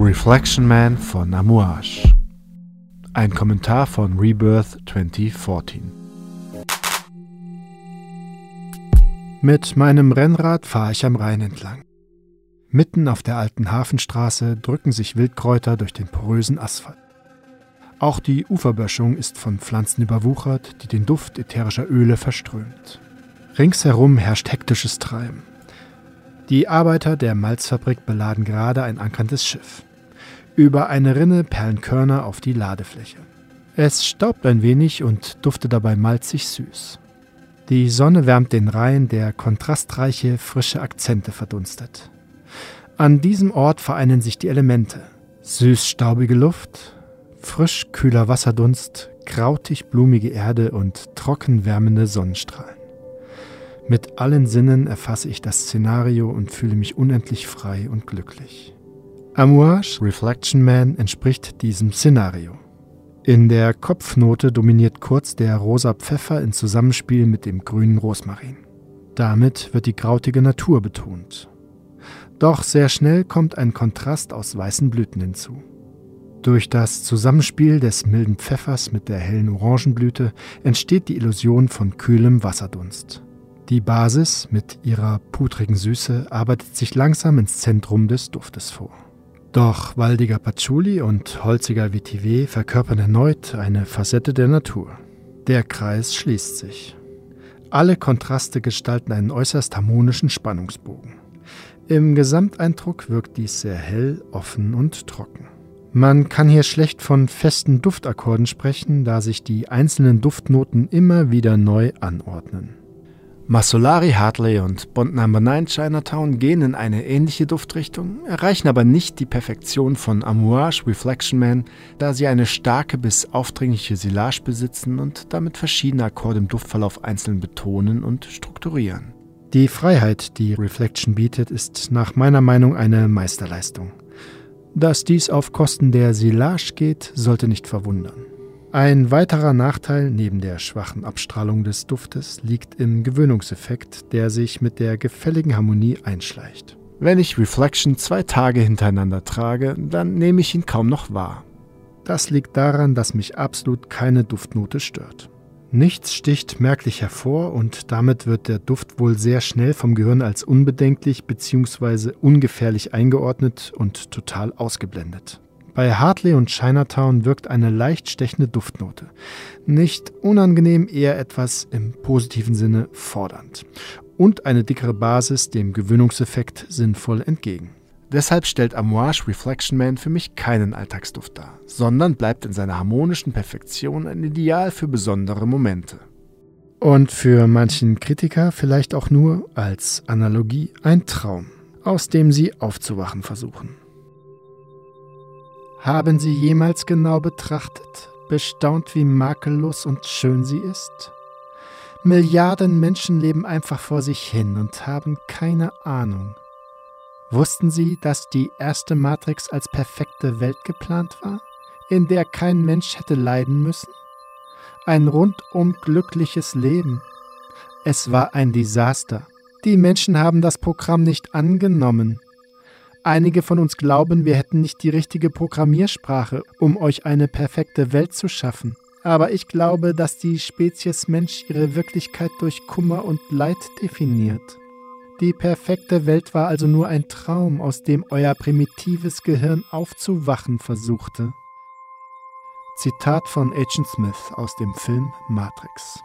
Reflection Man von Amouage. Ein Kommentar von Rebirth 2014. Mit meinem Rennrad fahre ich am Rhein entlang. Mitten auf der alten Hafenstraße drücken sich Wildkräuter durch den porösen Asphalt. Auch die Uferböschung ist von Pflanzen überwuchert, die den Duft ätherischer Öle verströmt. Ringsherum herrscht hektisches Treiben. Die Arbeiter der Malzfabrik beladen gerade ein ankerndes Schiff. Über eine Rinne perlen Körner auf die Ladefläche. Es staubt ein wenig und duftet dabei malzig süß. Die Sonne wärmt den Rhein, der kontrastreiche, frische Akzente verdunstet. An diesem Ort vereinen sich die Elemente. Süß-staubige Luft, frisch kühler Wasserdunst, krautig blumige Erde und trocken wärmende Sonnenstrahlen. Mit allen Sinnen erfasse ich das Szenario und fühle mich unendlich frei und glücklich. Amouage Reflection Man entspricht diesem Szenario. In der Kopfnote dominiert kurz der rosa Pfeffer in Zusammenspiel mit dem grünen Rosmarin. Damit wird die krautige Natur betont. Doch sehr schnell kommt ein Kontrast aus weißen Blüten hinzu. Durch das Zusammenspiel des milden Pfeffers mit der hellen Orangenblüte entsteht die Illusion von kühlem Wasserdunst. Die Basis mit ihrer pudrigen Süße arbeitet sich langsam ins Zentrum des Duftes vor. Doch waldiger Patchouli und holziger Vetiver verkörpern erneut eine Facette der Natur. Der Kreis schließt sich. Alle Kontraste gestalten einen äußerst harmonischen Spannungsbogen. Im Gesamteindruck wirkt dies sehr hell, offen und trocken. Man kann hier schlecht von festen Duftakkorden sprechen, da sich die einzelnen Duftnoten immer wieder neu anordnen. Masolari Hartley und Bond No. 9 Chinatown gehen in eine ähnliche Duftrichtung, erreichen aber nicht die Perfektion von Amouage Reflection Man, da sie eine starke bis aufdringliche Silage besitzen und damit verschiedene Akkorde im Duftverlauf einzeln betonen und strukturieren. Die Freiheit, die Reflection bietet, ist nach meiner Meinung eine Meisterleistung. Dass dies auf Kosten der Silage geht, sollte nicht verwundern. Ein weiterer Nachteil neben der schwachen Abstrahlung des Duftes liegt im Gewöhnungseffekt, der sich mit der gefälligen Harmonie einschleicht. Wenn ich Reflection zwei Tage hintereinander trage, dann nehme ich ihn kaum noch wahr. Das liegt daran, dass mich absolut keine Duftnote stört. Nichts sticht merklich hervor und damit wird der Duft wohl sehr schnell vom Gehirn als unbedenklich bzw. ungefährlich eingeordnet und total ausgeblendet. Bei Hartley und Chinatown wirkt eine leicht stechende Duftnote. Nicht unangenehm, eher etwas im positiven Sinne fordernd. Und eine dickere Basis dem Gewöhnungseffekt sinnvoll entgegen. Deshalb stellt Amouage Reflection Man für mich keinen Alltagsduft dar, sondern bleibt in seiner harmonischen Perfektion ein Ideal für besondere Momente. Und für manchen Kritiker vielleicht auch nur als Analogie ein Traum, aus dem sie aufzuwachen versuchen. Haben Sie jemals genau betrachtet, bestaunt, wie makellos und schön sie ist? Milliarden Menschen leben einfach vor sich hin und haben keine Ahnung, Wussten Sie, dass die erste Matrix als perfekte Welt geplant war, in der kein Mensch hätte leiden müssen? Ein rundum glückliches Leben. Es war ein Desaster. Die Menschen haben das Programm nicht angenommen. Einige von uns glauben, wir hätten nicht die richtige Programmiersprache, um euch eine perfekte Welt zu schaffen. Aber ich glaube, dass die Spezies Mensch ihre Wirklichkeit durch Kummer und Leid definiert. Die perfekte Welt war also nur ein Traum, aus dem euer primitives Gehirn aufzuwachen versuchte. Zitat von Agent Smith aus dem Film Matrix.